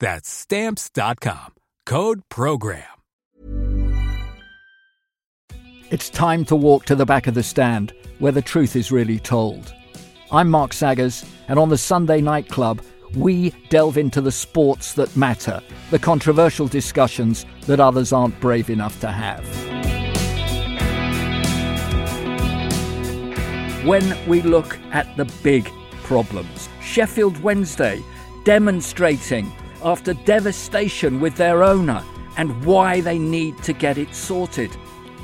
That's stamps.com. Code program. It's time to walk to the back of the stand where the truth is really told. I'm Mark Saggers, and on the Sunday Night Club, we delve into the sports that matter, the controversial discussions that others aren't brave enough to have. When we look at the big problems, Sheffield Wednesday demonstrating after devastation with their owner and why they need to get it sorted.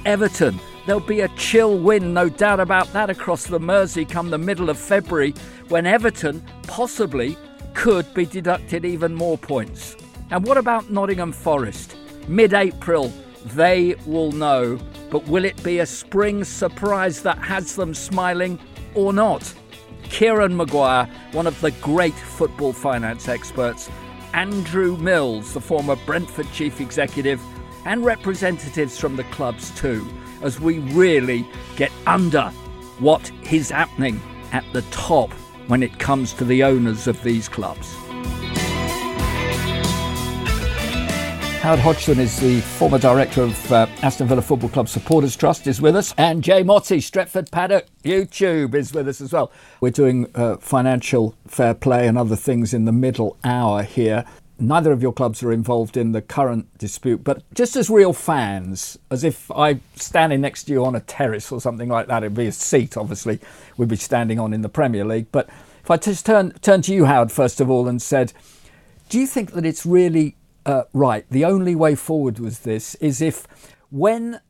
Everton, there'll be a chill win, no doubt about that, across the Mersey come the middle of February when Everton possibly could be deducted even more points. And what about Nottingham Forest? Mid April, they will know, but will it be a spring surprise that has them smiling or not? Kieran Maguire, one of the great football finance experts, Andrew Mills, the former Brentford chief executive, and representatives from the clubs too, as we really get under what is happening at the top when it comes to the owners of these clubs. Howard Hodgson is the former director of uh, Aston Villa Football Club Supporters Trust is with us, and Jay Motty, Stretford Paddock YouTube is with us as well. We're doing uh, financial fair play and other things in the middle hour here. Neither of your clubs are involved in the current dispute, but just as real fans, as if I'm standing next to you on a terrace or something like that, it'd be a seat, obviously, we'd be standing on in the Premier League. But if I just turn, turn to you, Howard, first of all, and said, do you think that it's really uh, right, the only way forward with this is if when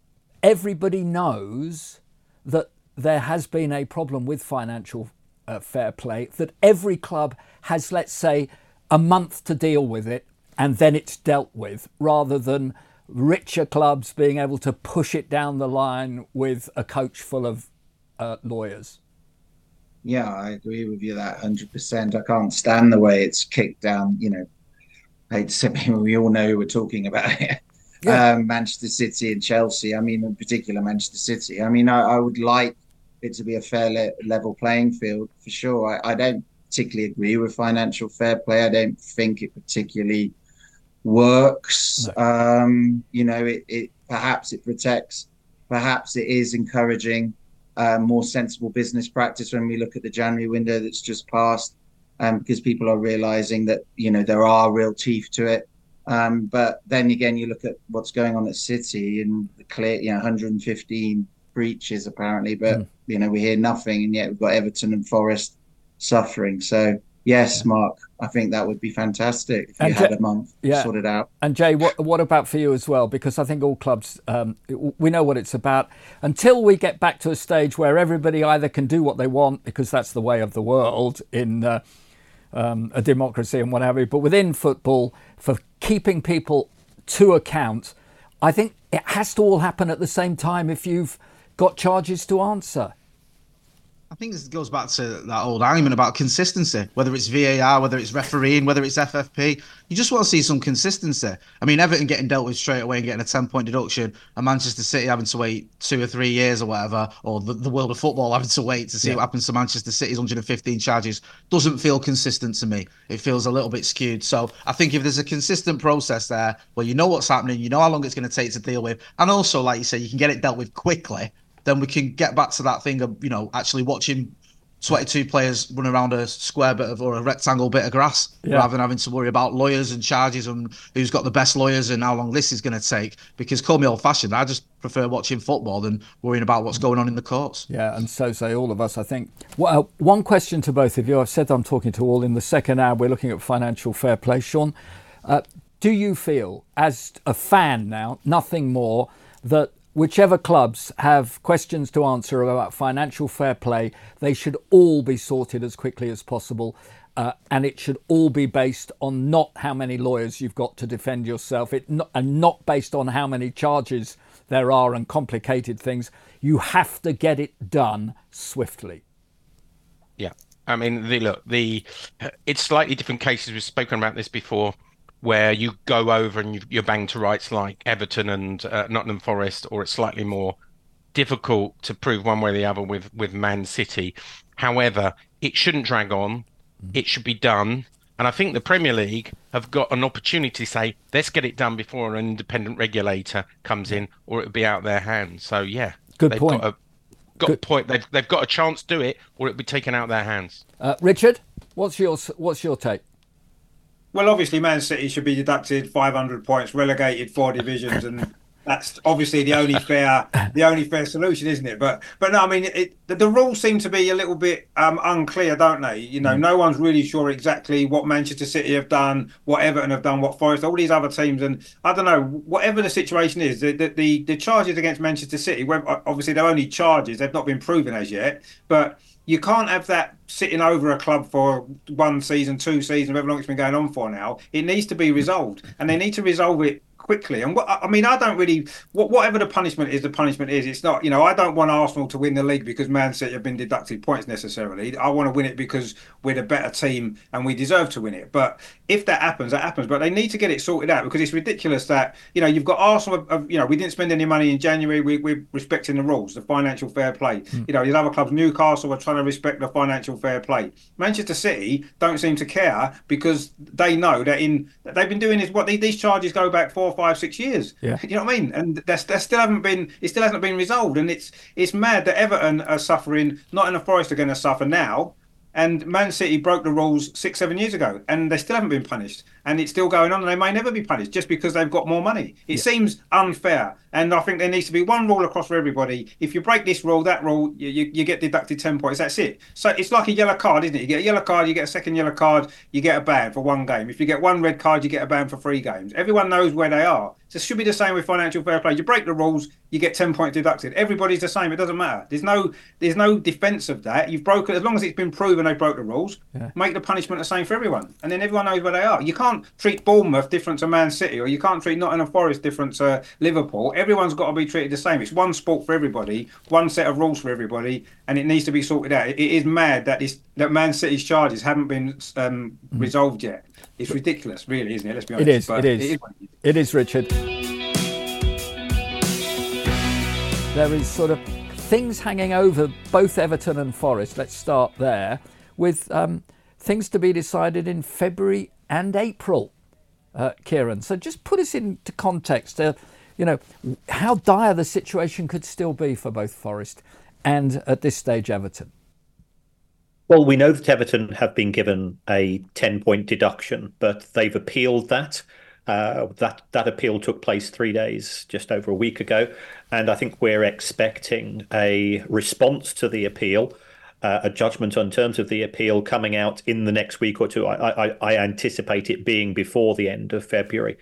everybody knows that there has been a problem with financial uh, fair play, that every club has, let's say, a month to deal with it and then it's dealt with, rather than richer clubs being able to push it down the line with a coach full of uh, lawyers. Yeah, I agree with you that 100%. I can't stand the way it's kicked down, you know, say, we all know who we're talking about here. Yeah. Um, Manchester City and Chelsea. I mean, in particular, Manchester City. I mean, I, I would like it to be a fair le- level playing field for sure. I, I, don't particularly agree with financial fair play. I don't think it particularly works. No. Um, you know, it, it, perhaps it protects, perhaps it is encouraging uh, more sensible business practice when we look at the January window that's just passed um, because people are realizing that you know there are real teeth to it. Um, but then again, you look at what's going on at City and the clear, you know, 115 breaches apparently, but mm. you know we hear nothing, and yet we've got Everton and Forest suffering. So yes, Mark, I think that would be fantastic if and you Jay, had a month yeah. sorted out. And Jay, what what about for you as well? Because I think all clubs, um, we know what it's about. Until we get back to a stage where everybody either can do what they want, because that's the way of the world in. Uh, um, a democracy and what have you. But within football, for keeping people to account, I think it has to all happen at the same time if you've got charges to answer. I think this goes back to that old argument about consistency, whether it's VAR, whether it's refereeing, whether it's FFP. You just want to see some consistency. I mean, Everton getting dealt with straight away and getting a 10 point deduction, and Manchester City having to wait two or three years or whatever, or the, the world of football having to wait to see yeah. what happens to Manchester City's 115 charges doesn't feel consistent to me. It feels a little bit skewed. So I think if there's a consistent process there where you know what's happening, you know how long it's going to take to deal with, and also, like you say, you can get it dealt with quickly then we can get back to that thing of you know actually watching 22 players run around a square bit of or a rectangle bit of grass yeah. rather than having to worry about lawyers and charges and who's got the best lawyers and how long this is going to take. Because call me old fashioned, I just prefer watching football than worrying about what's going on in the courts. Yeah, and so say all of us, I think. Well, one question to both of you. I've said I'm talking to all in the second hour. We're looking at financial fair play. Sean, uh, do you feel, as a fan now, nothing more, that whichever clubs have questions to answer about financial fair play, they should all be sorted as quickly as possible. Uh, and it should all be based on not how many lawyers you've got to defend yourself, it not, and not based on how many charges there are and complicated things. You have to get it done swiftly. Yeah, I mean, the, look, the it's slightly different cases. We've spoken about this before where you go over and you, are banged to rights like Everton and uh, Nottingham Forest, or it's slightly more difficult to prove one way or the other with with Man City. However, it shouldn't drag on. Mm. It should be done. And I think the Premier League have got an opportunity to say, let's get it done before an independent regulator comes in, or it'll be out of their hands. So yeah, good point. Got, a, got good. point. They've they've got a chance to do it, or it'll be taken out of their hands. Uh, Richard, what's your what's your take? Well, obviously, Man City should be deducted 500 points, relegated four divisions, and that's obviously the only fair, the only fair solution, isn't it? But, but no, I mean, it, the, the, rules seem to be a little bit um, unclear, don't they? You know, mm. no one's really sure exactly what Manchester City have done, what Everton have done, what Forest, all these other teams, and I don't know. Whatever the situation is, the the, the, the charges against Manchester City, obviously they're only charges; they've not been proven as yet, but you can't have that sitting over a club for one season, two seasons, however long it's been going on for now. It needs to be resolved, and they need to resolve it quickly. And what I mean, I don't really whatever the punishment is, the punishment is. It's not, you know, I don't want Arsenal to win the league because Man City have been deducted points necessarily. I want to win it because we're the better team and we deserve to win it. But if that happens, that happens. But they need to get it sorted out because it's ridiculous that you know you've got Arsenal. you know, we didn't spend any money in January. We, we're respecting the rules, the financial fair play. Mm. You know, these other clubs, Newcastle, are trying to respect the financial fair play. Manchester City don't seem to care because they know that in they've been doing is What these charges go back four, or five, six years. Yeah. You know what I mean? And they still haven't been. It still hasn't been resolved. And it's it's mad that Everton are suffering. Nottingham Forest are going to suffer now and Man City broke the rules six, seven years ago, and they still haven't been punished. And it's still going on, and they may never be punished just because they've got more money. It yeah. seems unfair. And I think there needs to be one rule across for everybody. If you break this rule, that rule, you, you, you, get deducted 10 points. That's it. So it's like a yellow card, isn't it? You get a yellow card, you get a second yellow card, you get a ban for one game. If you get one red card, you get a ban for three games. Everyone knows where they are. So it should be the same with financial fair play. You break the rules, you get 10 points deducted. Everybody's the same. It doesn't matter. There's no there's no defense of that. You've broken, as long as it's been proven they broke the rules, yeah. make the punishment the same for everyone. And then everyone knows where they are. You can't treat Bournemouth different to Man City, or you can't treat Nottingham Forest different to Liverpool. Everyone's got to be treated the same. It's one sport for everybody, one set of rules for everybody, and it needs to be sorted out. It is mad that this that Man City's charges haven't been um, mm. resolved yet. It's ridiculous, really, isn't it? Let's be honest. It is. It is. It is, it is, Richard. There is sort of things hanging over both Everton and Forest. Let's start there with um, things to be decided in February and April. Uh, Kieran, so just put us into context. Uh, you know, how dire the situation could still be for both Forest and at this stage Everton. Well, we know that Everton have been given a 10 point deduction, but they've appealed that. Uh, that that appeal took place three days, just over a week ago, and I think we're expecting a response to the appeal, uh, a judgment on terms of the appeal coming out in the next week or two. I, I, I anticipate it being before the end of February.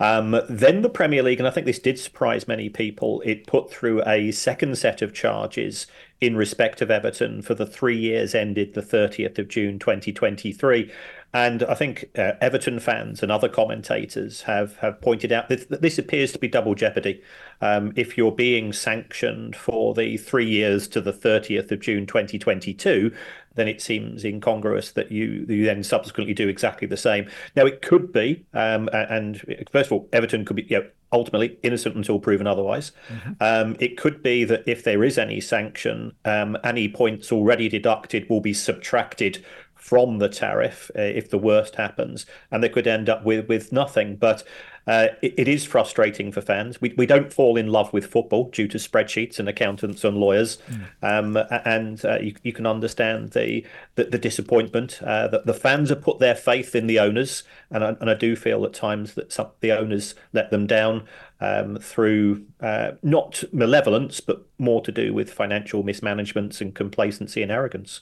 Um, then the Premier League, and I think this did surprise many people, it put through a second set of charges in respect of Everton for the three years ended the 30th of June 2023. And I think uh, Everton fans and other commentators have, have pointed out that this appears to be double jeopardy. Um, if you're being sanctioned for the three years to the 30th of June 2022, then it seems incongruous that you you then subsequently do exactly the same. Now it could be, um, and first of all, Everton could be you know, ultimately innocent until proven otherwise. Mm-hmm. Um, it could be that if there is any sanction, um, any points already deducted will be subtracted from the tariff uh, if the worst happens, and they could end up with with nothing. But uh, it, it is frustrating for fans. We we don't fall in love with football due to spreadsheets and accountants and lawyers, mm. um, and uh, you you can understand the the, the disappointment uh, that the fans have put their faith in the owners, and I, and I do feel at times that some, the owners let them down. Um, through uh, not malevolence, but more to do with financial mismanagements and complacency and arrogance.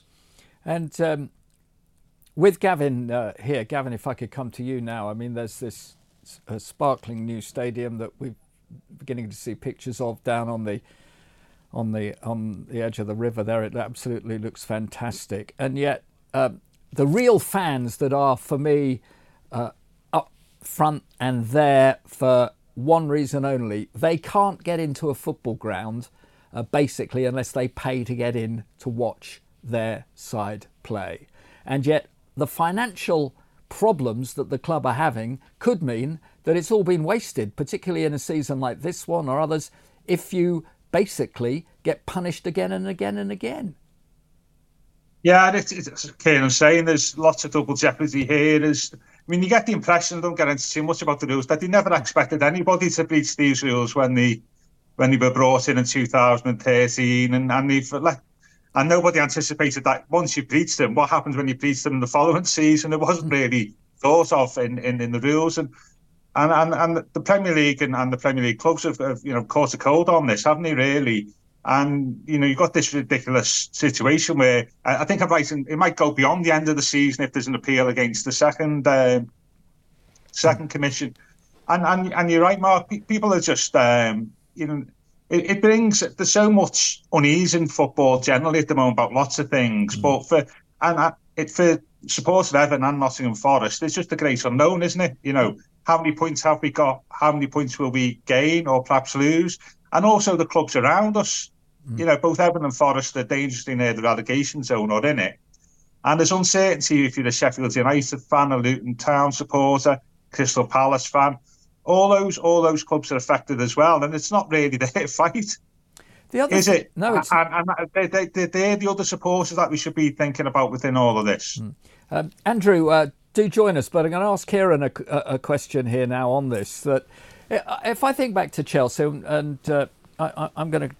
And um, with Gavin uh, here, Gavin, if I could come to you now, I mean, there's this uh, sparkling new stadium that we're beginning to see pictures of down on the on the on the edge of the river there. It absolutely looks fantastic, and yet um, the real fans that are for me uh, up front and there for one reason only: they can't get into a football ground uh, basically unless they pay to get in to watch their side play, and yet the financial problems that the club are having could mean that it's all been wasted, particularly in a season like this one or others, if you basically get punished again and again and again. Yeah, it's, it's okay. I'm saying there's lots of double jeopardy here. There's, I mean, you get the impression, don't get into too much about the rules, that they never expected anybody to breach these rules when they when they were brought in in 2013, and, and they've let and nobody anticipated that once you breach them, what happens when you breach them in the following season? It wasn't really thought of in, in, in the rules. And and, and and the Premier League and, and the Premier League clubs have, have you know caught a cold on this, haven't they? Really. And you know you've got this ridiculous situation where I, I think I'm right. It might go beyond the end of the season if there's an appeal against the second um, second commission. And and and you're right, Mark. People are just um, you know it, it, brings there's so much unease in football generally at the moment about lots of things. Mm. But for and uh, it for supporters of Everton and Nottingham Forest, it's just a great unknown, isn't it? You know, how many points have we got? How many points will we gain or perhaps lose? And also the clubs around us. Mm. You know, both Everton and Forest are dangerously near the relegation zone or in it. And there's uncertainty if you're a Sheffield United fan, a Luton Town supporter, Crystal Palace fan all those all those clubs are affected as well, and it's not really their fight. The other is it? No, it's... and, and they, they, they're the other supporters that we should be thinking about within all of this. Mm. Um, Andrew, uh, do join us, but I'm going to ask Kieran a, a, question here now on this. That if I think back to Chelsea, and uh, I, am going to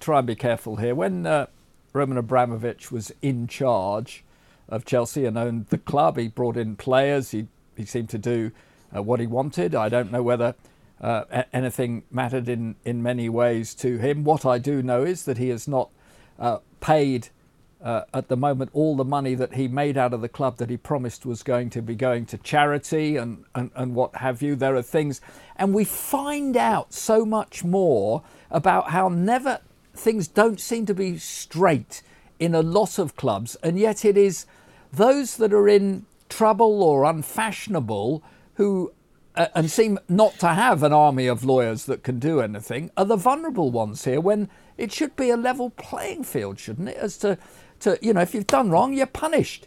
try and be careful here, when uh, Roman Abramovich was in charge of Chelsea and owned the club, he brought in players. He he seemed to do uh, what he wanted. I don't know whether uh, anything mattered in, in many ways to him. What I do know is that he has not uh, paid uh, at the moment all the money that he made out of the club that he promised was going to be going to charity and, and, and what have you. There are things, and we find out so much more about how never things don't seem to be straight in a lot of clubs, and yet it is those that are in trouble or unfashionable who uh, and seem not to have an army of lawyers that can do anything are the vulnerable ones here when it should be a level playing field, shouldn't it? As to, to you know, if you've done wrong, you're punished.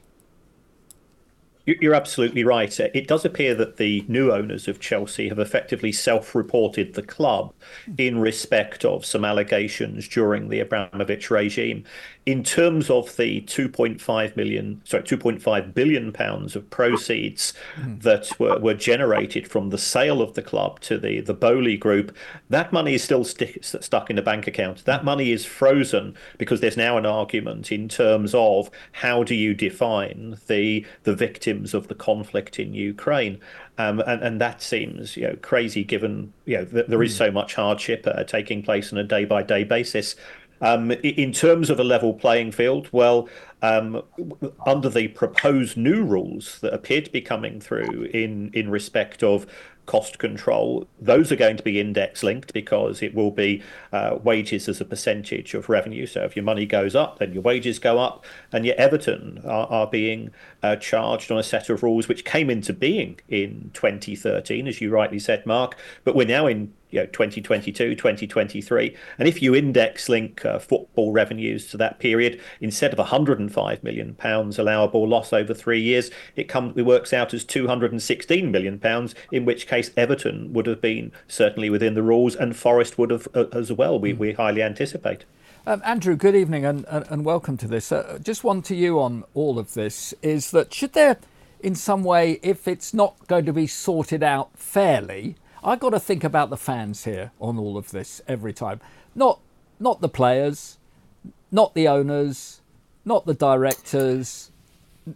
You're absolutely right. It does appear that the new owners of Chelsea have effectively self reported the club in respect of some allegations during the Abramovich regime in terms of the 2.5 million, sorry, 2.5 billion pounds of proceeds mm. that were, were generated from the sale of the club to the the Boehly Group, that money is still st- stuck in the bank account. That money is frozen because there's now an argument in terms of how do you define the the victims of the conflict in Ukraine. Um, and, and that seems you know crazy given you know th- there is hmm. so much hardship uh, taking place on a day by day basis. Um, in terms of a level playing field, well, um, under the proposed new rules that appear to be coming through in, in respect of cost control. Those are going to be index linked because it will be uh, wages as a percentage of revenue. So if your money goes up, then your wages go up. And yet Everton are, are being uh, charged on a set of rules which came into being in 2013, as you rightly said, Mark. But we're now in you know 2022 2023 and if you index link uh, football revenues to that period instead of 105 million pounds allowable loss over 3 years it comes it works out as 216 million pounds in which case Everton would have been certainly within the rules and Forest would have uh, as well. We, we highly anticipate. Um, Andrew, good evening and, and, and welcome to this. Uh, just one to you on all of this is that should there, in some way, if it's not going to be sorted out fairly, I got to think about the fans here on all of this every time. Not not the players, not the owners, not the directors,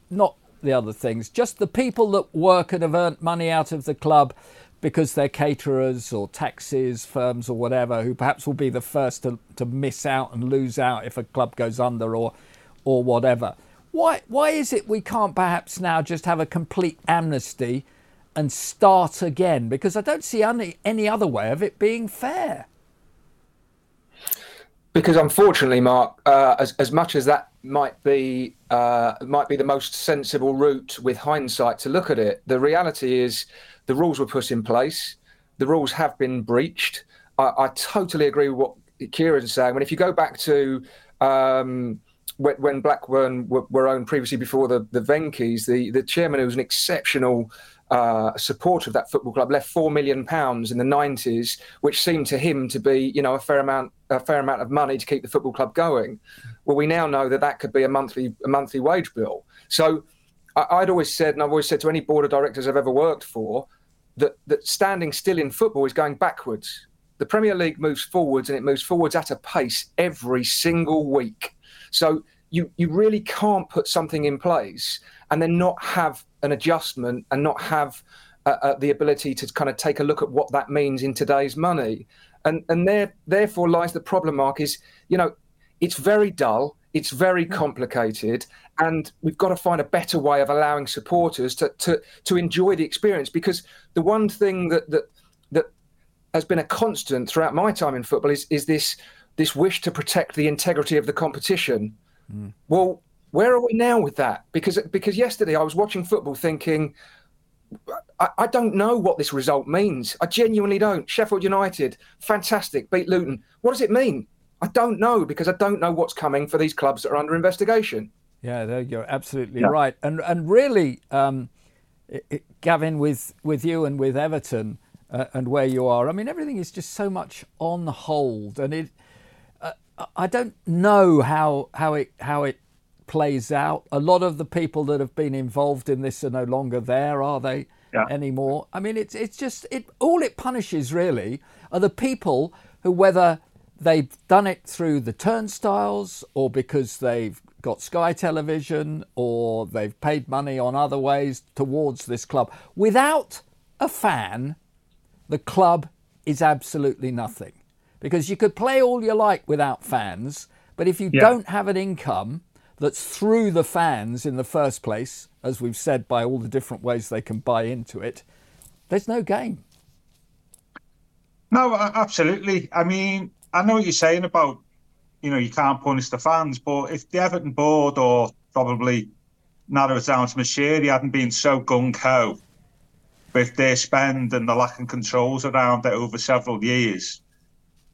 not the other things. Just the people that work and have earned money out of the club because they're caterers or taxis firms or whatever, who perhaps will be the first to, to miss out and lose out if a club goes under or or whatever. Why why is it we can't perhaps now just have a complete amnesty and start again? Because I don't see any, any other way of it being fair. Because unfortunately, Mark, uh, as, as much as that might be uh, might be the most sensible route with hindsight to look at it, the reality is the rules were put in place. The rules have been breached. I, I totally agree with what Kieran's saying. When if you go back to um, when, Blackburn were, owned previously before the the Venky's, the the chairman who was an exceptional uh, supporter of that football club left four million pounds in the 90s, which seemed to him to be, you know, a fair amount, a fair amount of money to keep the football club going. Well, we now know that that could be a monthly, a monthly wage bill. So, I, would always said, and I've always said to any board of directors I've ever worked for, that that standing still in football is going backwards. The Premier League moves forwards, and it moves forwards at a pace every single week. So you you really can't put something in place and then not have an adjustment and not have uh, uh, the ability to kind of take a look at what that means in today's money. And and there therefore lies the problem. Mark is you know it's very dull. It's very complicated, and we've got to find a better way of allowing supporters to, to, to enjoy the experience. Because the one thing that, that that has been a constant throughout my time in football is is this this wish to protect the integrity of the competition. Mm. Well, where are we now with that? Because because yesterday I was watching football thinking, I, I, don't know what this result means. I genuinely don't. Sheffield United, fantastic, beat Luton. What does it mean? I don't know because I don't know what's coming for these clubs that are under investigation. Yeah, you're absolutely yeah. right. And and really, um, it, it, Gavin, with with you and with Everton uh, and where you are, I mean, everything is just so much on hold, and it. Uh, I don't know how how it how it plays out. A lot of the people that have been involved in this are no longer there, are they? Yeah. Anymore. I mean, it's it's just it. All it punishes really are the people who, whether they've done it through the turnstiles or because they've got Sky Television or they've paid money on other ways towards this club. Without a fan, the club is absolutely nothing. Because you could play all you like without fans, but if you yeah. don't have an income, that's through the fans in the first place, as we've said, by all the different ways they can buy into it, there's no game. No, absolutely. I mean, I know what you're saying about, you know, you can't punish the fans, but if the Everton board or probably narrow it down to Moshiri hadn't been so gung ho with their spend and the lack of controls around it over several years,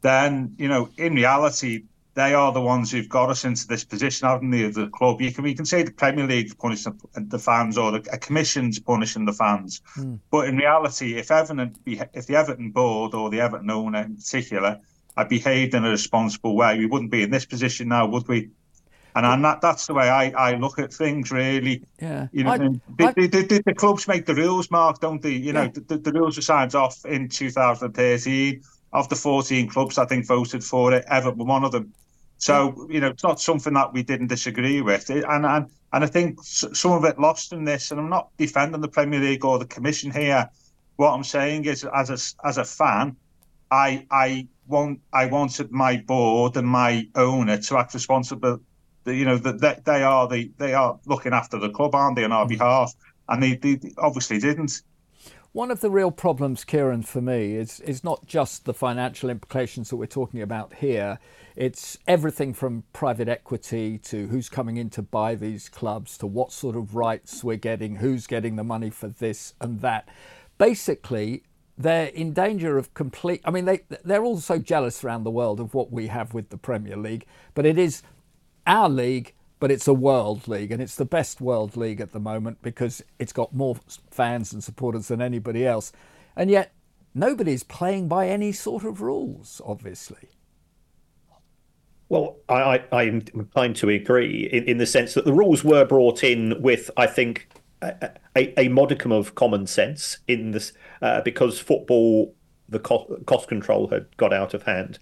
then, you know, in reality, they are the ones who've got us into this position, haven't they? The club, you can we can say the Premier League punishing the fans or the, a commission's punishing the fans, mm. but in reality, if Everton, if the Everton board or the Everton owner in particular had behaved in a responsible way, we wouldn't be in this position now, would we? And, and that, that's the way I, I look at things, really. Yeah. You know, I, I, the, the, the, clubs make the rules, Mark, don't they? You know, the, the rules were signed off in 2013. Of the 14 clubs, I think voted for it. Everton one of them. So you know, it's not something that we didn't disagree with, and and and I think some of it lost in this. And I'm not defending the Premier League or the Commission here. What I'm saying is, as a as a fan, I I want I wanted my board and my owner to act responsible. You know that they are the they are looking after the club, aren't they, on our mm. behalf? And they, they obviously didn't. One of the real problems, Kieran, for me is is not just the financial implications that we're talking about here. It's everything from private equity to who's coming in to buy these clubs to what sort of rights we're getting, who's getting the money for this and that. Basically, they're in danger of complete. I mean, they they're all so jealous around the world of what we have with the Premier League, but it is our league but it's a world league and it's the best world league at the moment because it's got more fans and supporters than anybody else. And yet, nobody's playing by any sort of rules, obviously. Well, I, am inclined to agree in, in the sense that the rules were brought in with, I think, a, a, a modicum of common sense in this uh, because football, the cost control had got out of hand.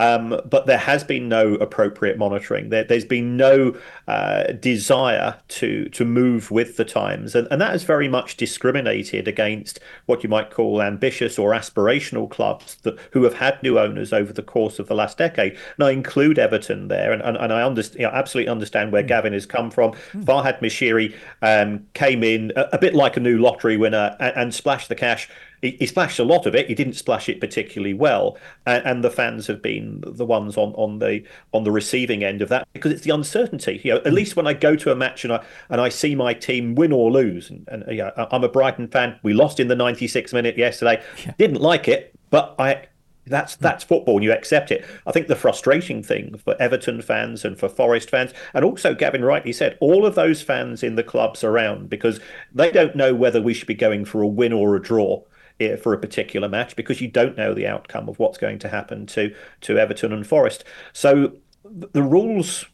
Um, but there has been no appropriate monitoring. There, has been no uh, desire to to move with the times, and, and that has very much discriminated against what you might call ambitious or aspirational clubs that who have had new owners over the course of the last decade. And I include Everton there, and, and, and I understand, you know, absolutely understand where mm. Gavin has come from. Mm. Farhad Moshiri um, came in a, a, bit like a new lottery winner and, and splashed the cash he, he, splashed a lot of it. He didn't splash it particularly well, and, and, the fans have been the ones on, on the on the receiving end of that because it's the uncertainty. You know, at hmm. least when I go to a match and I and I see my team win or lose, and, and yeah, I'm a Brighton fan. We lost in the 96th minute yesterday. Yeah. Didn't like it, but I that's hmm. that's football, and you accept it. I think the frustrating thing for Everton fans and for Forest fans, and also Gavin rightly said, all of those fans in the clubs around, because they don't know whether we should be going for a win or a draw for a particular match because you don't know the outcome of what's going to happen to to Everton and Forest. So the rules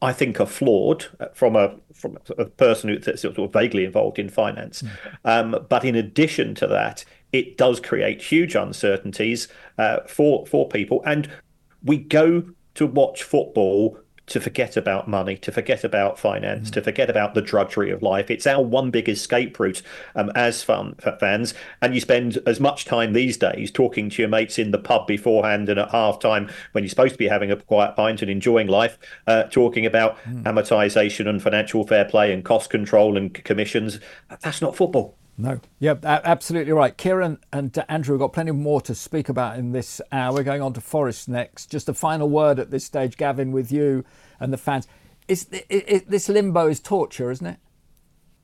I think are flawed from a from a person who's sort of vaguely involved in finance. Mm. Um, but in addition to that, it does create huge uncertainties uh, for for people, and we go to watch football to forget about money, to forget about finance, mm. to forget about the drudgery of life. It's our one big escape route um, as fun, fans. And you spend as much time these days talking to your mates in the pub beforehand and at half time when you're supposed to be having a quiet pint and enjoying life, uh, talking about mm. amortization and financial fair play and cost control and commissions. That's not football. No, yeah, absolutely right. Kieran and Andrew have got plenty more to speak about in this hour. We're going on to Forest next. Just a final word at this stage, Gavin, with you and the fans. Is this limbo is torture, isn't it?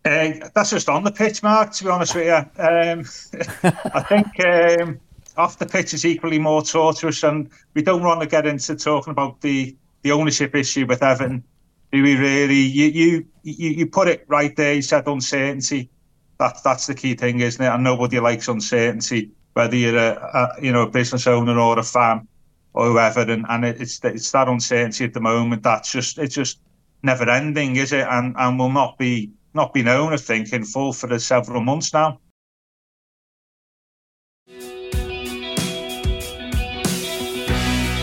Uh, that's just on the pitch, Mark. To be honest with you, um, I think um, off the pitch is equally more torturous, and we don't want to get into talking about the the ownership issue with Evan. Do we really? You you, you put it right there. You said uncertainty that's that's the key thing, isn't it? And nobody likes uncertainty, whether you're a, a you know a business owner or a fan or whoever. And, and it's it's that uncertainty at the moment that's just it's just never ending, is it? And and will not be not be known, I think, in full for several months now.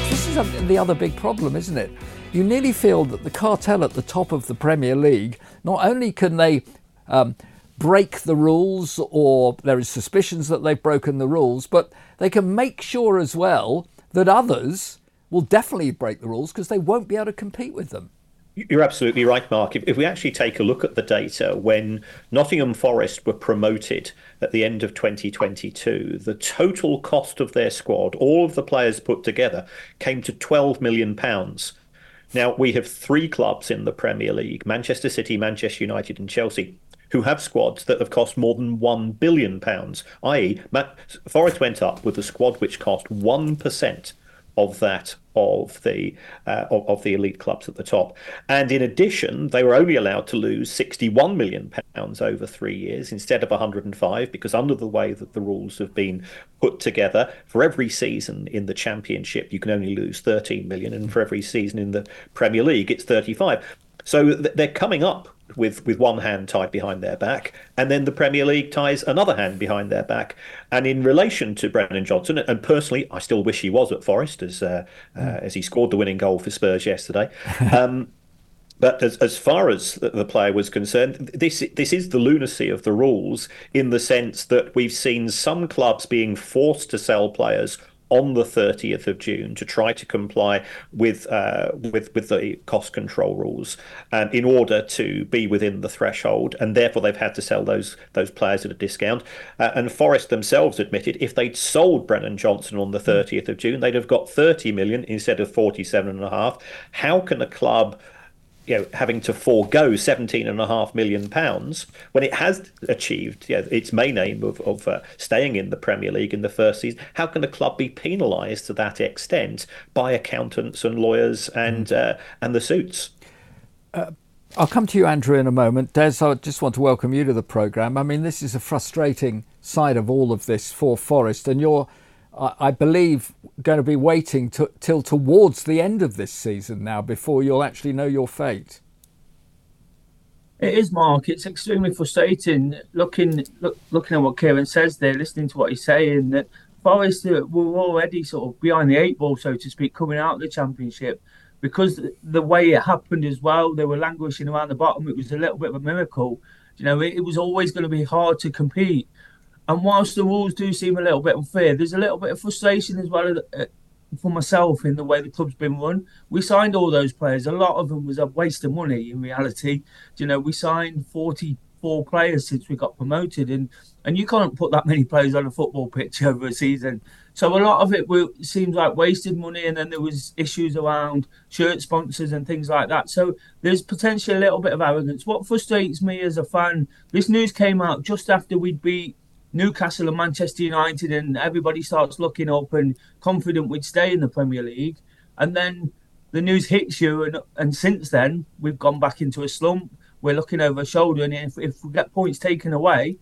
This is the other big problem, isn't it? You nearly feel that the cartel at the top of the Premier League not only can they um, break the rules or there is suspicions that they've broken the rules, but they can make sure as well that others will definitely break the rules because they won't be able to compete with them. You're absolutely right, Mark. If, if, we actually take a look at the data, when Nottingham Forest were promoted at the end of 2022, the total cost of their squad, all of the players put together, came to 12 million pounds. Now we have three clubs in the Premier League: Manchester City, Manchester United, and Chelsea who have squads that have cost more than one billion pounds. I.e., Forest went up with a squad which cost one percent of that of the uh, of, of, the elite clubs at the top. And in addition, they were only allowed to lose 61 million pounds over three years instead of 105 because under the way that the rules have been put together, for every season in the Championship you can only lose 13 million, and for every season in the Premier League it's 35. So they're coming up with with one hand tied behind their back, and then the Premier League ties another hand behind their back. And in relation to Brennan Johnson, and personally, I still wish he was at Forest as uh, uh, as he scored the winning goal for Spurs yesterday. Um, but as, as far as the player was concerned, this this is the lunacy of the rules in the sense that we've seen some clubs being forced to sell players on the 30th of June to try to comply with uh, with with the cost control rules um, in order to be within the threshold, and therefore they've had to sell those those players at a discount. Uh, and Forest themselves admitted if they'd sold Brennan Johnson on the 30th of June, they'd have got 30 million instead of 47 and a half. How can a club you know, having to forego seventeen and a half million pounds when it has achieved you know, its main aim of, of uh, staying in the Premier League in the first season. How can the club be penalised to that extent by accountants and lawyers and mm. uh, and the suits? Uh, I'll come to you, Andrew, in a moment. Des, I just want to welcome you to the programme. I mean, this is a frustrating side of all of this for Forest, and you're I believe, going to be waiting to, till towards the end of this season now before you'll actually know your fate. It is, Mark. It's extremely frustrating looking look, looking at what Kieran says there, listening to what he's saying. That Forest uh, were already sort of behind the eight ball, so to speak, coming out of the championship because the way it happened as well, they were languishing around the bottom. It was a little bit of a miracle. You know, it, it was always going to be hard to compete and whilst the rules do seem a little bit unfair, there's a little bit of frustration as well uh, for myself in the way the club's been run. We signed all those players. A lot of them was a waste of money in reality. You know, we signed 44 players since we got promoted, and and you can't put that many players on a football pitch over a season. So a lot of it seems like wasted money, and then there was issues around shirt sponsors and things like that. So there's potentially a little bit of arrogance. What frustrates me as a fan, this news came out just after we'd beat Newcastle and Manchester United, and everybody starts looking up and confident we'd stay in the Premier League. And then the news hits you, and, and since then, we've gone back into a slump. We're looking over our shoulder, and if, if we get points taken away,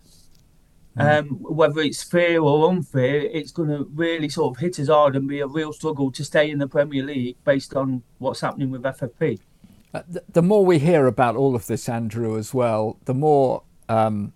mm. um, whether it's fair or unfair, it's going to really sort of hit us hard and be a real struggle to stay in the Premier League based on what's happening with FFP. Uh, the, the, more we hear about all of this, Andrew, as well, the more um,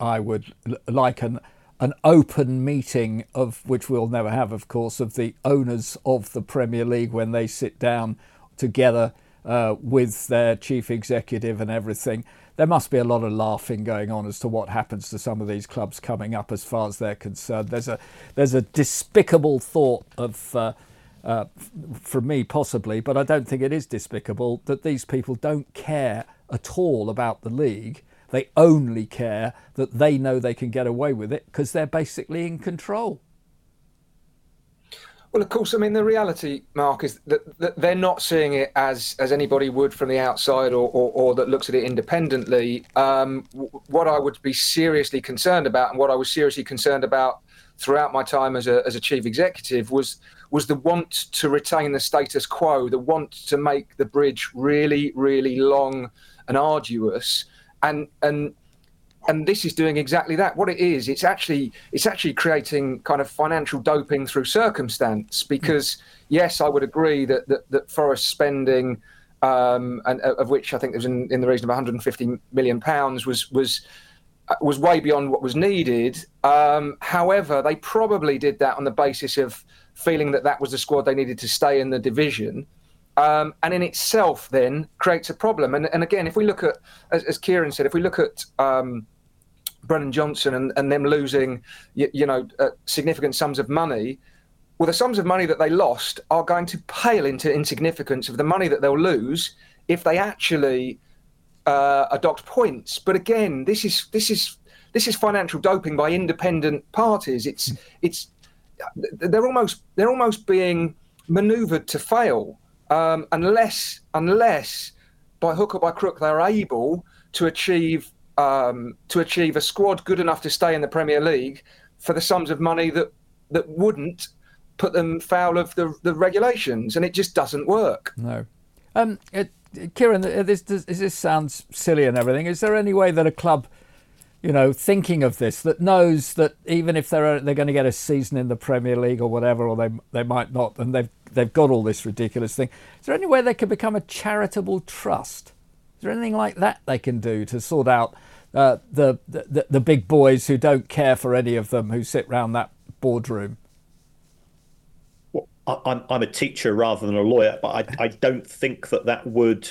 I would like an an open meeting of which we'll never have, of course, of the owners of the Premier League when they sit down together uh, with their chief executive and everything. There must be a lot of laughing going on as to what happens to some of these clubs coming up, as far as they're concerned. There's a there's a despicable thought of. Uh, uh, from me, possibly, but I don't think it is despicable that these people don't care at all about the league they only care that they know they can get away with it because they're basically in control. Well, of course, I mean the reality, Mark, is that, that they're not seeing it as as anybody would from the outside or or, or that looks at it independently. Um, what I would be seriously concerned about, and what I was seriously concerned about throughout my time as a as a chief executive, was was the want to retain the status quo, the want to make the bridge really, really long and arduous, and and and this is doing exactly that. What it is, it's actually it's actually creating kind of financial doping through circumstance. Because yes, I would agree that that, that Forest spending, um, and uh, of which I think was in, in the region of 150 million pounds, was was uh, was way beyond what was needed. Um, however, they probably did that on the basis of feeling that that was the squad they needed to stay in the division um, and in itself then creates a problem. And, and again, if we look at, as, as Kieran said, if we look at um, Brennan Johnson and, and them losing, you, you know, uh, significant sums of money, well, the sums of money that they lost are going to pale into insignificance of the money that they'll lose if they actually uh, adopt points. But again, this is this is this is financial doping by independent parties. It's it's they're almost they're almost being manoeuvred to fail um, unless unless by hook or by crook they're able to achieve um, to achieve a squad good enough to stay in the Premier League for the sums of money that that wouldn't put them foul of the the regulations, and it just doesn't work. No. Um, it, Kieran, this, this, this sounds silly and everything. Is there any way that a club you know, thinking of this, that knows that even if they're they're going to get a season in the Premier League or whatever, or they they might not, and they've they've got all this ridiculous thing. Is there any way they could become a charitable trust? Is there anything like that they can do to sort out uh, the, the the big boys who don't care for any of them who sit round that boardroom? Well, I'm I'm a teacher rather than a lawyer, but I I don't think that that would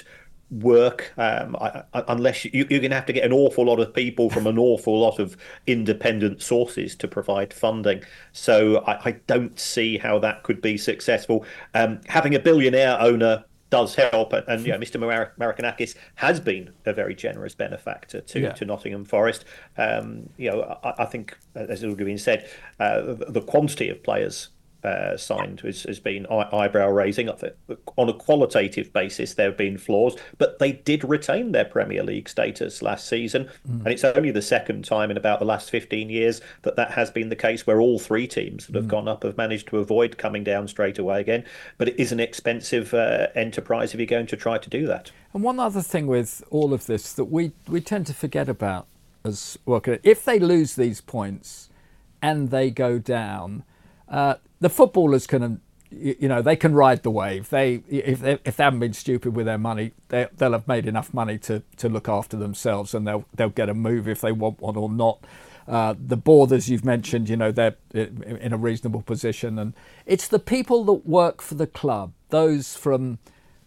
work um, I, I, unless you, you're going to have to get an awful lot of people from an awful lot of independent sources to provide funding. So I, I don't see how that could be successful. Um, having a billionaire owner does help, and, and you know, Mr. Mar- Marinakis has been a very generous benefactor to, yeah. to Nottingham Forest. Um, you know, I, I, think, as has been said, uh, the, the quantity of players uh, signed has, has been eyebrow raising. On a qualitative basis, there have been flaws, but they did retain their Premier League status last season, mm. and it's only the second time in about the last 15 years that that has been the case where all three teams that have mm. gone up have managed to avoid coming down straight away again. But it is an expensive uh, enterprise if you're going to try to do that. And one other thing with all of this that we, we tend to forget about as well, if they lose these points and they go down, uh, the footballers can, you know, they can ride the wave. They, if they, if they haven't been stupid with their money, they, they'll have made enough money to, to look after themselves, and they'll they'll get a move if they want one or not. Uh, the Borders you've mentioned, you know, they're in a reasonable position, and it's the people that work for the club, those from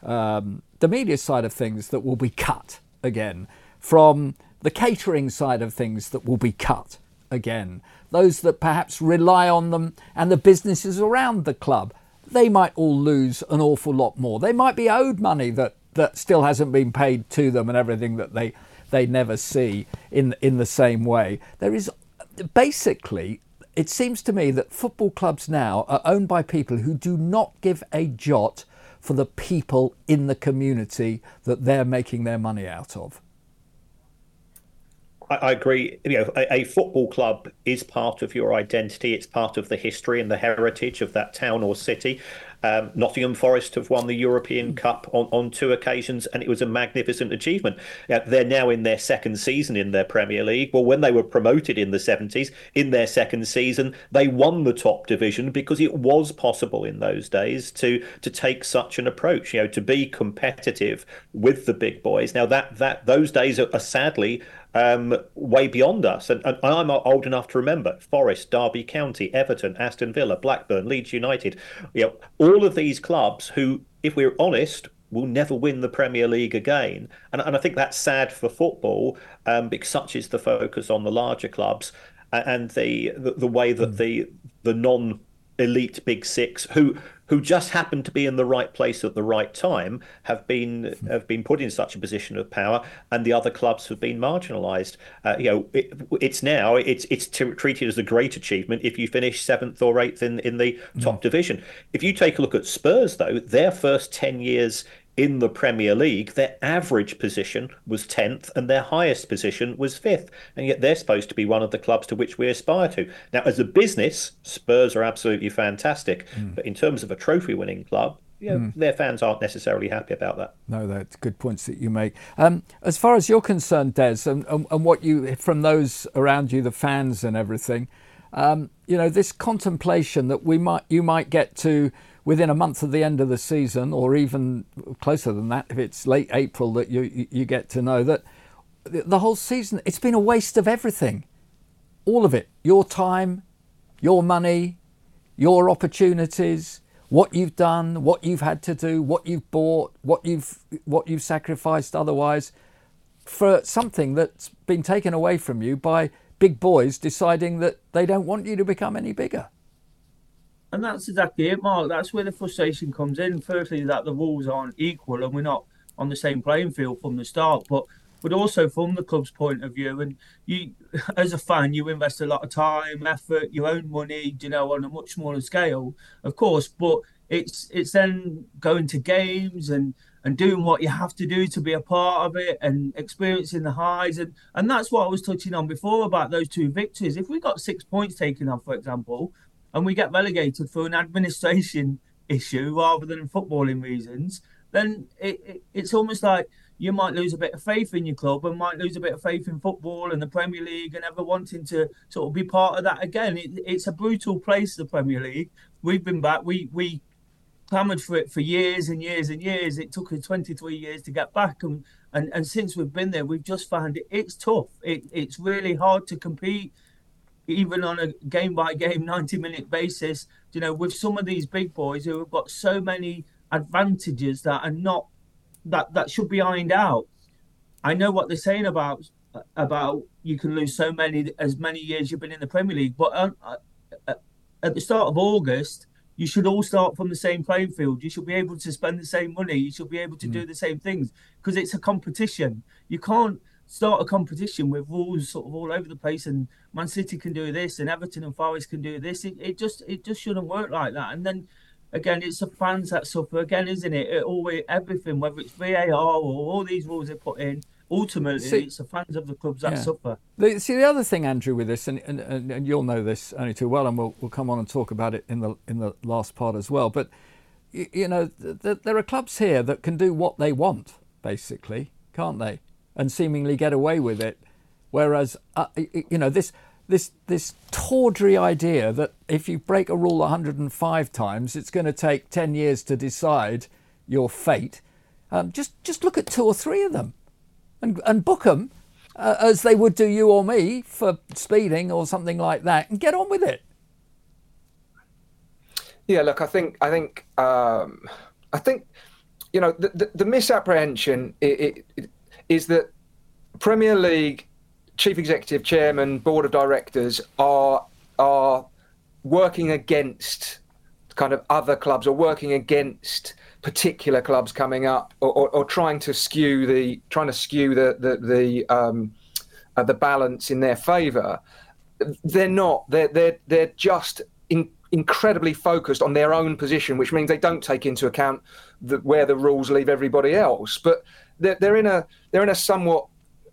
um, the media side of things, that will be cut again, from the catering side of things that will be cut again those that perhaps rely on them, and the businesses around the club. They might all lose an awful lot more. They might be owed money that, that still hasn't been paid to them and everything that they, they never see in, in the same way. There is basically, it seems to me that football clubs now are owned by people who do not give a jot for the people in the community that they're making their money out of. I, agree. You know, a, a, football club is part of your identity. It's part of the history and the heritage of that town or city. Um, Nottingham Forest have won the European Cup on, on two occasions, and it was a magnificent achievement. they're now in their second season in their Premier League. Well, when they were promoted in the 70s, in their second season, they won the top division because it was possible in those days to to take such an approach. You know, to be competitive with the big boys. Now that that those days are, are sadly um, way beyond us. And, and, I'm old enough to remember Forest, Derby County, Everton, Aston Villa, Blackburn, Leeds United. You know, all of these clubs who, if we're honest, will never win the Premier League again. And, and I think that's sad for football um, because such is the focus on the larger clubs and the the, the way that mm. the the non elite big six who who just happen to be in the right place at the right time have been have been put in such a position of power, and the other clubs have been marginalised. Uh, you know, it, it's now it's it's t- treated as a great achievement if you finish seventh or eighth in in the top mm. division. If you take a look at Spurs, though, their first ten years in the Premier League, their average position was 10th and their highest position was 5th. And yet they're supposed to be one of the clubs to which we aspire to. Now, as a business, Spurs are absolutely fantastic. Mm. But in terms of a trophy winning club, mm. their fans aren't necessarily happy about that. No, that's good points that you make. Um, as far as you're concerned, Des, and, and, and, what you, from those around you, the fans and everything, um, you know, this contemplation that we might, you might get to within a month of the end of the season, or even closer than that, if it's late April, that you you get to know that the whole season it's been a waste of everything, all of it, your time, your money, your opportunities, what you've done, what you've had to do, what you've bought, what you've what you've sacrificed otherwise, for something that's been taken away from you by big boys deciding that they don't want you to become any bigger. And that's exactly it, Mark. That's where the frustration comes in. Firstly, that the rules aren't equal and we're not on the same playing field from the start, but but also from the club's point of view. And you, as a fan, you invest a lot of time, effort, your own money, you know, on a much smaller scale, of course. But it's it's then going to games and and doing what you have to do to be a part of it and experiencing the highs and and that's what I was touching on before about those two victories. If we got six points taken off, for example, and we get relegated for an administration issue rather than footballing reasons, then it, it, it's almost like you might lose a bit of faith in your club and might lose a bit of faith in football and the Premier League and ever wanting to sort of be part of that again. It, it's a brutal place, the Premier League. We've been back. We we clamoured for it for years and years and years. It took us 23 years to get back, and and, and since we've been there, we've just found it. It's tough. It, it's really hard to compete even on a game by game 90 minute basis you know with some of these big boys who have got so many advantages that are not that that should be ironed out. I know what they're saying about about you can lose so many as many years you've been in the Premier League, but uh, uh, at the start of August, you should all start from the same playing field. You should be able to spend the same money. You should be able to mm. do the same things because it's a competition. You can't start a competition with rules sort of all over the place and Man City can do this and Everton and Forest can do this. It, it just it just shouldn't work like that. And then again, it's the fans that suffer again, isn't it? it always everything, whether it's VAR or all these rules they put in. Ultimately, see, it's the fans of the clubs that yeah. suffer. The, see, the other thing, Andrew, with this, and, and, and you'll know this only too well, and we'll, we'll come on and talk about it in the in the last part as well. But you, you know, th- there are clubs here that can do what they want, basically, can't they? And seemingly get away with it. Whereas, uh, you know, this this this tawdry idea that if you break a rule 105 times, it's going to take 10 years to decide your fate. Um, just just look at two or three of them, and and book them uh, as they would do you or me for speeding or something like that, and get on with it. Yeah, look, I think I think um, I think you know the the, the misapprehension it, it, is that Premier League chief executive, chairman, board of directors are are working against kind of other clubs or working against particular clubs coming up or, or, or trying to skew the trying to skew the the the um, uh, the balance in their favour. They're not. They're they're they're just in, incredibly focused on their own position, which means they don't take into account the, where the rules leave everybody else. But they're, they're in a they're in a somewhat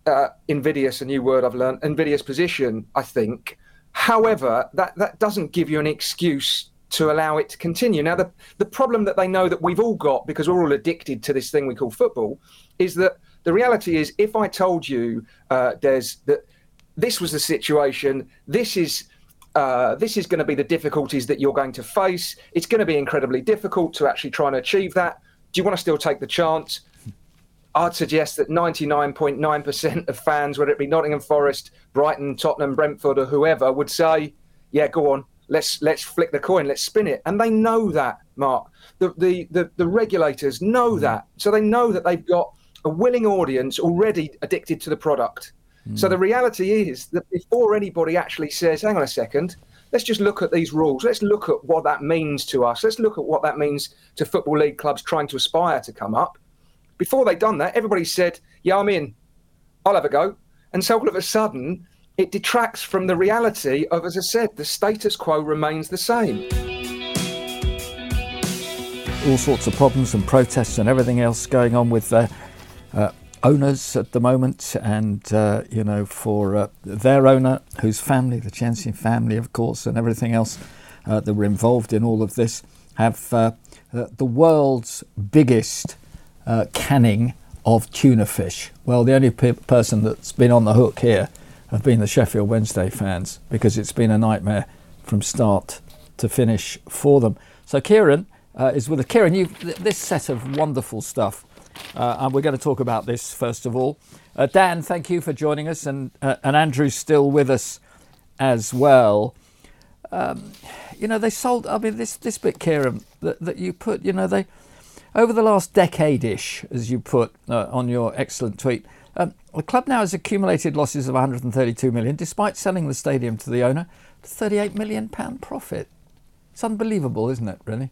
uh, invidious, a new word I've learned, invidious position, I think. However, that, that doesn't give you an excuse to allow it to continue. Now, the, the problem that they know that we've all got, because we're all addicted to this thing we call football, is that the reality is if I told you, uh, Des, that this was the situation, this is. Uh, this is going to be the difficulties that you're going to face. It's going to be incredibly difficult to actually try and achieve that. Do you want to still take the chance? I'd suggest that 99.9% of fans, whether it be Nottingham Forest, Brighton, Tottenham, Brentford, or whoever, would say, "Yeah, go on, let's let's flick the coin, let's spin it." And they know that, Mark. The the the, the regulators know mm. that, so they know that they've got a willing audience already addicted to the product. Mm. So the reality is that before anybody actually says, "Hang on a second, let's just look at these rules. Let's look at what that means to us. Let's look at what that means to football league clubs trying to aspire to come up." Before they'd done that, everybody said, Yeah, I'm in. I'll have a go. And so all of a sudden, it detracts from the reality of, as I said, the status quo remains the same. All sorts of problems and protests and everything else going on with the uh, owners at the moment, and uh, you know, for uh, their owner, whose family, the Chansiri family, of course, and everything else uh, that were involved in all of this, have uh, uh, the world's biggest uh, canning of tuna fish. Well, the only pe- person that's been on the hook here have been the Sheffield Wednesday fans because it's been a nightmare from start to finish for them. So Kieran uh, is with us. Kieran, you th- this set of wonderful stuff, uh, and we're going to talk about this first of all. Uh, Dan, thank you for joining us, and uh, and Andrew's still with us as well. Um, you know, they sold. I mean, this this bit, Kieran, that, that you put. You know, they over the last decade ish, as you put uh, on your excellent tweet, um, the club now has accumulated losses of 132 million, despite selling the stadium to the owner, 38 million pound profit. It's unbelievable, isn't it? Really.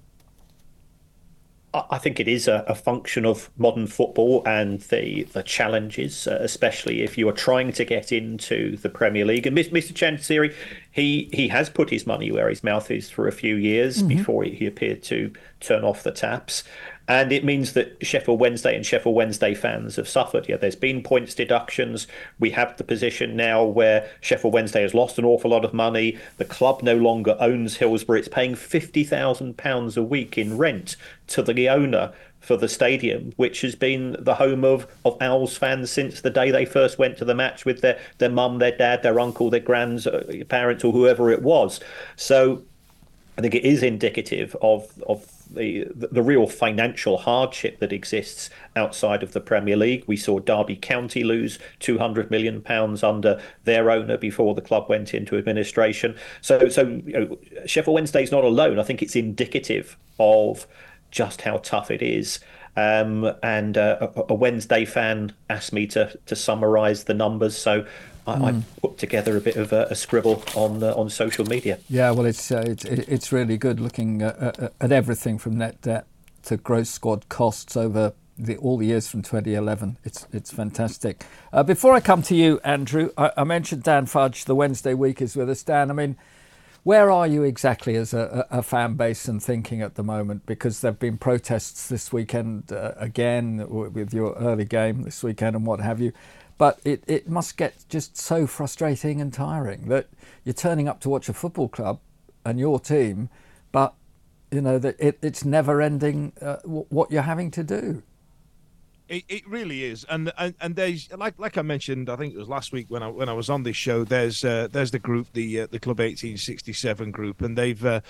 I think it is a, a, function of modern football and the the challenges, uh, especially if you are trying to get into the Premier League. And Mr. Chansiri, he he has put his money where his mouth is for a few years mm-hmm. before he appeared to turn off the taps and it means that Sheffield Wednesday and Sheffield Wednesday fans have suffered. Yeah, there's been points deductions. We have the position now where Sheffield Wednesday has lost an awful lot of money. The club no longer owns Hillsborough. It's paying fifty thousand pounds a week in rent to the owner for the stadium, which has been the home of, of Owls fans since the day they first went to the match with their, their mum, their dad, their uncle, their grands, uh, parents, or whoever it was. So I think it is indicative of of the the real financial hardship that exists outside of the Premier League. We saw Derby County lose 200 million pounds under their owner before the club went into administration. So so you know, Sheffield Wednesday is not alone. I think it's indicative of just how tough it is. Um, and uh, a, a, Wednesday fan asked me to to summarise the numbers, so I, mm. I, hmm. put together a bit of a, a scribble on uh, on social media. Yeah, well, it's uh, it's it's really good looking at, at everything from net debt to gross squad costs over the, all the years from 2011. It's it's fantastic. Uh, before I come to you, Andrew, I, I, mentioned Dan Fudge. The Wednesday week is with us. Dan, I mean, where are you exactly as a, a, fan base and thinking at the moment? Because there have been protests this weekend uh, again with your early game this weekend and what have you. But it, it must get just so frustrating and tiring that you're turning up to watch a football club and your team, but you know that it, it's never ending uh, what you're having to do. It, it really is, and, and and there's like like I mentioned, I think it was last week when I when I was on this show. There's uh, there's the group, the uh, the Club 1867 group, and they've uh,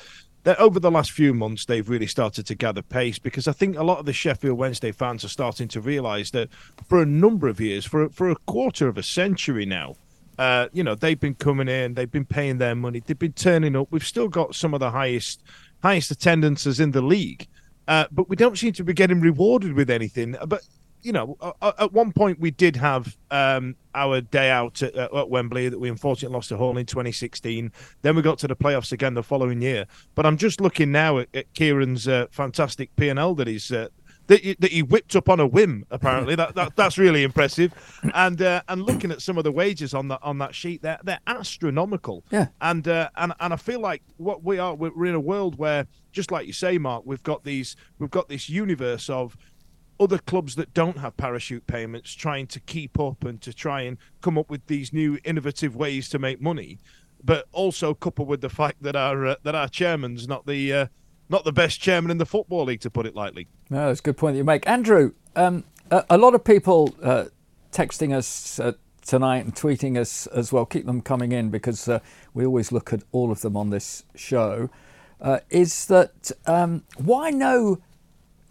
over the last few months they've really started to gather pace because I think a lot of the Sheffield Wednesday fans are starting to realise that for a number of years, for for a quarter of a century now, uh, you know they've been coming in, they've been paying their money, they've been turning up. We've still got some of the highest highest attendances in the league. Uh, but we don't seem to be getting rewarded with anything. But you know, at one point we did have um, our day out at, at, Wembley that we unfortunately lost to Hull in 2016. Then we got to the playoffs again the following year. But I'm just looking now at, at Kieran's uh, fantastic P&L that he's uh, that, he, that he whipped up on a whim. Apparently, that, that that's really impressive. And uh, and looking at some of the wages on that on that sheet, they're they're astronomical. Yeah. And uh, and and I feel like what we are, we're in a world where, just like you say, Mark, we've got these, we've got this universe of other clubs that don't have parachute payments trying to keep up and to try and come up with these new innovative ways to make money, but also coupled with the fact that our uh, that our chairman's not the uh, not the best chairman in the football league, to put it lightly. No, that's a good point that you make, Andrew. Um, a, a, lot of people uh, texting us uh, tonight and tweeting us as well. Keep them coming in because uh, we always look at all of them on this show. Uh, is that um, why no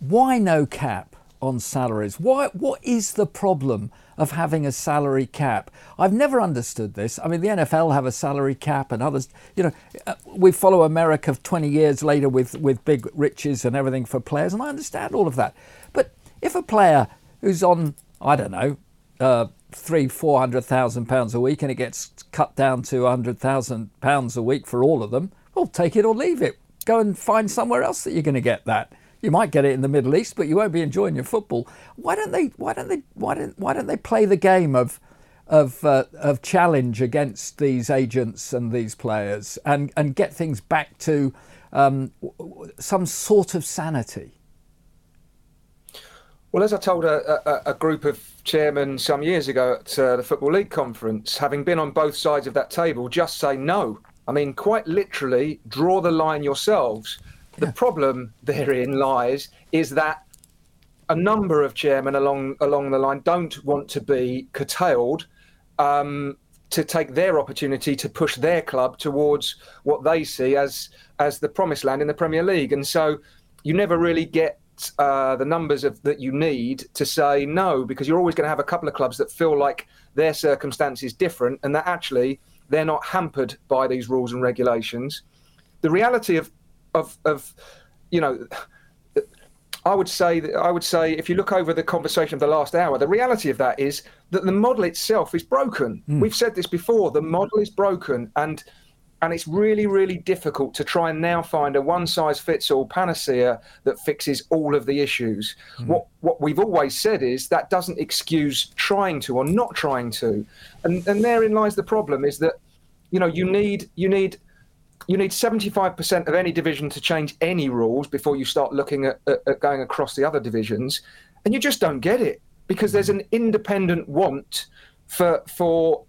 why no cap? On salaries. Why, what is the problem of having a salary cap? I've never understood this. I mean, the NFL have a salary cap and others, you know, uh, we follow America 20 years later with, with big riches and everything for players, and I understand all of that. But if a player who's on, I don't know, uh, three, four hundred thousand pounds a week and it gets cut down to a hundred thousand pounds a week for all of them, well, take it or leave it. Go and find somewhere else that you're going to get that. You might get it in the Middle East, but you won't be enjoying your football. Why don't they? Why don't they? Why don't? Why don't they play the game of of uh, of challenge against these agents and these players and and get things back to um, some sort of sanity? Well, as I told a, a, a, group of chairmen some years ago at uh, the Football League conference, having been on both sides of that table, just say no. I mean, quite literally, draw the line yourselves. The problem therein lies is that a number of chairmen along along the line don't want to be curtailed um, to take their opportunity to push their club towards what they see as as the promised land in the Premier League, and so you never really get uh, the numbers of, that you need to say no, because you're always going to have a couple of clubs that feel like their circumstance is different and that actually they're not hampered by these rules and regulations. The reality of of of you know I would say that I would say if you look over the conversation of the last hour, the reality of that is that the model itself is broken. Mm. We've said this before. The model is broken, and and it's really really difficult to try and now find a one size fits all panacea that fixes all of the issues. Mm. What what we've always said is that doesn't excuse trying to or not trying to, and and therein lies the problem is that you know you need you need you need 75% of any division to change any rules before you start looking at, at, at, going across the other divisions and you just don't get it because there's an independent want for for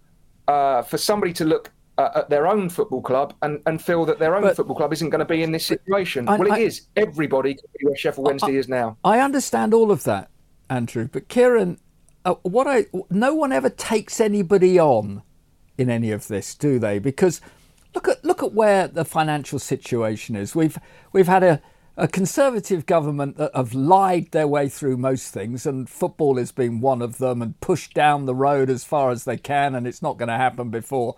uh, for somebody to look uh, at their own football club and, and feel that their own but, football club isn't going to be in this situation. I, well, it I, is. Everybody can be where Sheffield Wednesday I, is now. I understand all of that, Andrew, but Kieran, uh, what I no one ever takes anybody on in any of this, do they? Because Look at look at where the financial situation is. We've we've had a, a conservative government that have lied their way through most things, and football has been one of them, and pushed down the road as far as they can, and it's not going to happen before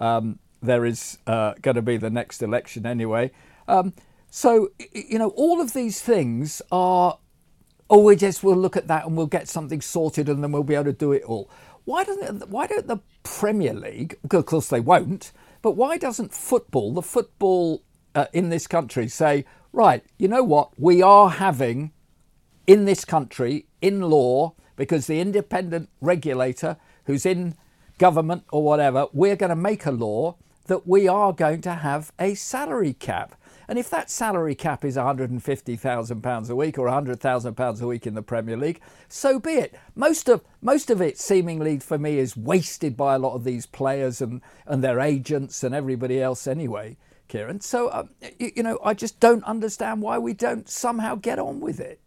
um, there is uh, going to be the next election anyway. Um, So, you know, all of these things are, oh, we just will look at that and we'll get something sorted and then we'll be able to do it all. Why doesn't why don't the Premier League? Of course they won't. But why doesn't football, the football uh, in this country, say, right, you know what, we are having in this country in law because the independent regulator who's in government or whatever, we're going to make a law that we are going to have a salary cap. And if that salary cap is £150,000 a week or £100,000 a week in the Premier League, so be it. Most of, most of it, seemingly for me, is wasted by a lot of these players and, and their agents and everybody else anyway, Kieran. So, um, you, you know, I just don't understand why we don't somehow get on with it.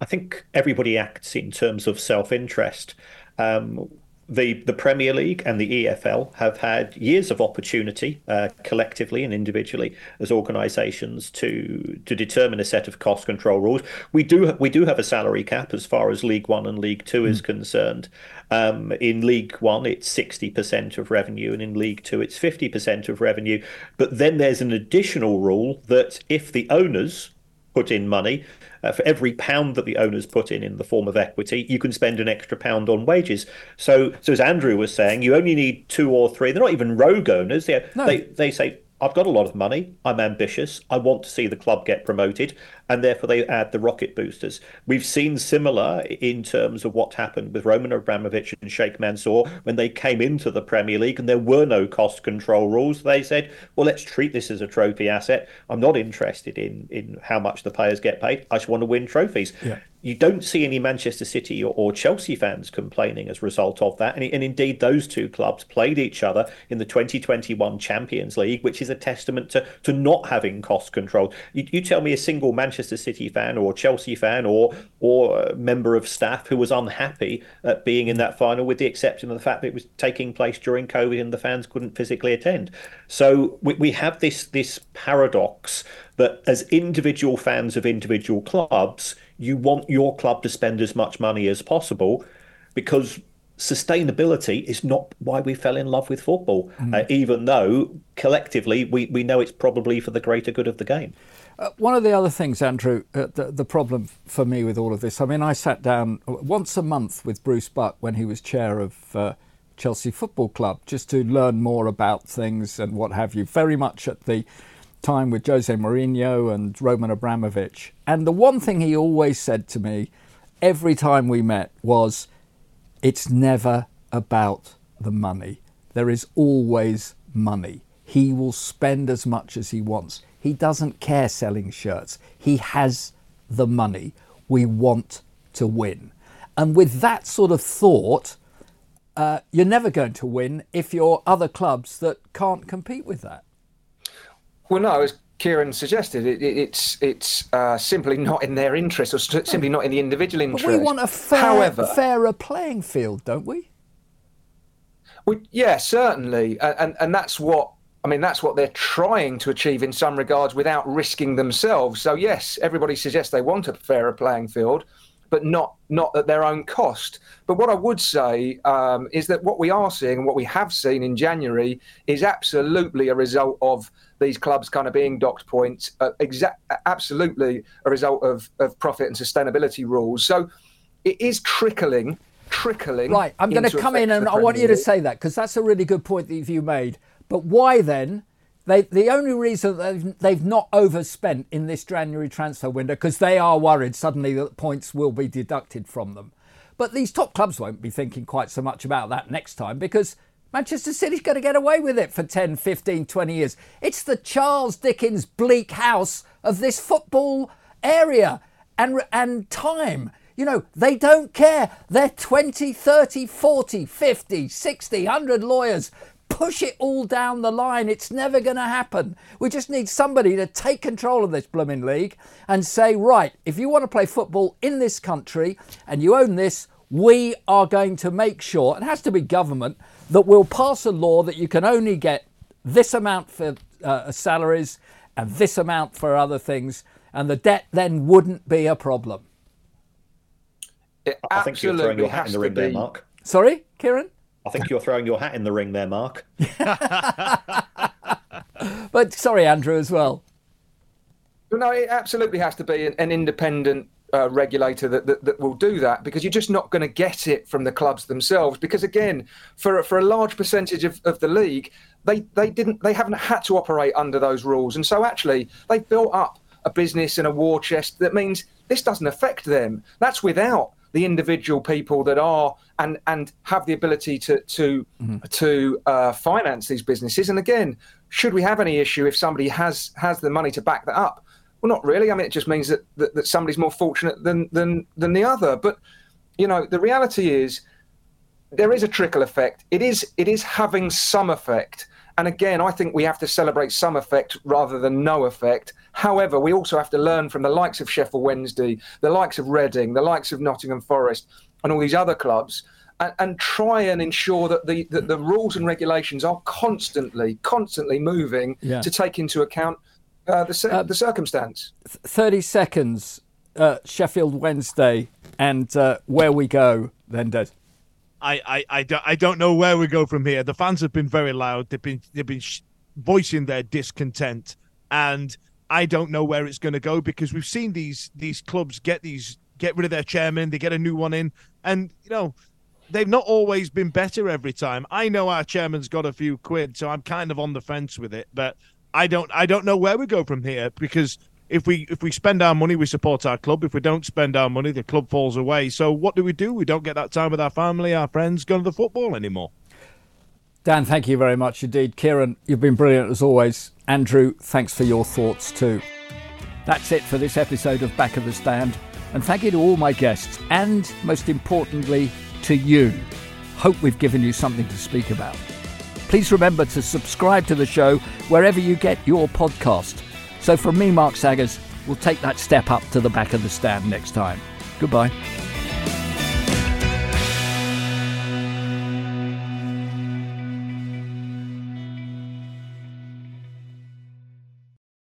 I think everybody acts in terms of self interest. Um, the the Premier League and the EFL have had years of opportunity, uh, collectively and individually, as organisations to to determine a set of cost control rules. We do we do have a salary cap as far as League One and League Two mm. is concerned. Um, in League One, it's sixty percent of revenue, and in League Two, it's fifty percent of revenue. But then there's an additional rule that if the owners put in money, uh, for every pound that the owners put in in the form of equity, you can spend an extra pound on wages. So, so as Andrew was saying, you only need two or three. They're not even rogue owners. They no. they they say I've got a lot of money. I'm ambitious. I want to see the club get promoted and therefore they add the rocket boosters. We've seen similar in terms of what happened with Roman Abramovich and Sheikh Mansour when they came into the Premier League and there were no cost control rules. They said, well, let's treat this as a trophy asset. I'm not interested in, in how much the players get paid. I just want to win trophies. Yeah. You don't see any Manchester City or, or, Chelsea fans complaining as a result of that. And, and indeed, those two clubs played each other in the 2021 Champions League, which is a testament to, to not having cost control. You, you tell me a single Manchester Manchester City fan or Chelsea fan or or member of staff who was unhappy at being in that final, with the exception of the fact that it was taking place during COVID and the fans couldn't physically attend. So we, we have this this paradox that as individual fans of individual clubs, you want your club to spend as much money as possible because sustainability is not why we fell in love with football, mm. uh, even though collectively we, we know it's probably for the greater good of the game. Uh, one of the other things, Andrew, uh, the, the, problem for me with all of this, I mean, I sat down once a month with Bruce Buck when he was chair of uh, Chelsea Football Club just to learn more about things and what have you, very much at the time with Jose Mourinho and Roman Abramovich. And the one thing he always said to me every time we met was, it's never about the money. There is always money. He will spend as much as he wants he doesn't care selling shirts. He has the money. We want to win. And with that sort of thought, uh, you're never going to win if you're other clubs that can't compete with that. Well, no, as Kieran suggested, it, it, it's it's uh, simply not in their interest, or simply not in the individual interest. But we want a fair, However, fairer playing field, don't we? Well, yeah, certainly, and, and and that's what I mean, that's what they're trying to achieve in some regards without risking themselves. So yes, everybody suggests they want a fairer playing field, but not not at their own cost. But what I would say um, is that what we are seeing and what we have seen in January is absolutely a result of these clubs kind of being docked points. Uh, exa- absolutely a result of of profit and sustainability rules. So it is trickling, trickling. Right, I'm going to come in and I want you to say that because that's a really good point that you made but why then? They, the only reason they've, they've not overspent in this January transfer window because they are worried suddenly that points will be deducted from them. But these top clubs won't be thinking quite so much about that next time because Manchester City's going to get away with it for 10, 15, 20 years. It's the Charles Dickens bleak house of this football area and, and time. You know, they don't care. They're 20, 30, 40, 50, 60, 100 lawyers push it all down the line. It's never going to happen. We just need somebody to take control of this blooming league and say, right, if you want to play football in this country and you own this, we are going to make sure, it has to be government, that will pass a law that you can only get this amount for uh, salaries and this amount for other things, and the debt then wouldn't be a problem. It I think you're throwing your hat in the ring be... there, Mark. Sorry, Kieran? I think you're throwing your hat in the ring there, Mark. but sorry, Andrew, as well. No, it absolutely has to be an, an independent uh, regulator that, that, that will do that because you're just not going to get it from the clubs themselves. Because again, for for a large percentage of, of the league, they they didn't they haven't had to operate under those rules, and so actually they've built up a business and a war chest that means this doesn't affect them. That's without the individual people that are and and have the ability to to mm-hmm. to uh, finance these businesses. And again, should we have any issue if somebody has has the money to back that up? Well, not really. I mean, it just means that, that, that somebody's more fortunate than, than, than the other. But, you know, the reality is there is a trickle effect. It is, it is having some effect. And again, I think we have to celebrate some effect rather than no effect. However, we also have to learn from the likes of Sheffield Wednesday, the likes of Reading, the likes of Nottingham Forest, and all these other clubs, and, and try and ensure that the, that the rules and regulations are constantly, constantly moving yeah. to take into account uh, the, uh, the circumstance. 30 seconds, uh, Sheffield Wednesday, and uh, where we go then, Des. I, I, I, don't, I don't know where we go from here. The fans have been very loud. They've been, they've been sh- voicing their discontent. And I don't know where it's going to go because we've seen these these clubs get these get rid of their chairman, they get a new one in, and you know they've not always been better every time. I know our chairman's got a few quid, so I'm kind of on the fence with it. But I don't I don't know where we go from here because if we if we spend our money, we support our club. If we don't spend our money, the club falls away. So what do we do? We don't get that time with our family, our friends, going to the football anymore. Dan, thank you very much indeed. Kieran, you've been brilliant as always. Andrew, thanks for your thoughts too. That's it for this episode of Back of the Stand. And thank you to all my guests and, most importantly, to you. Hope we've given you something to speak about. Please remember to subscribe to the show wherever you get your podcast. So from me, Mark Saggers, we'll take that step up to the back of the stand next time. Goodbye.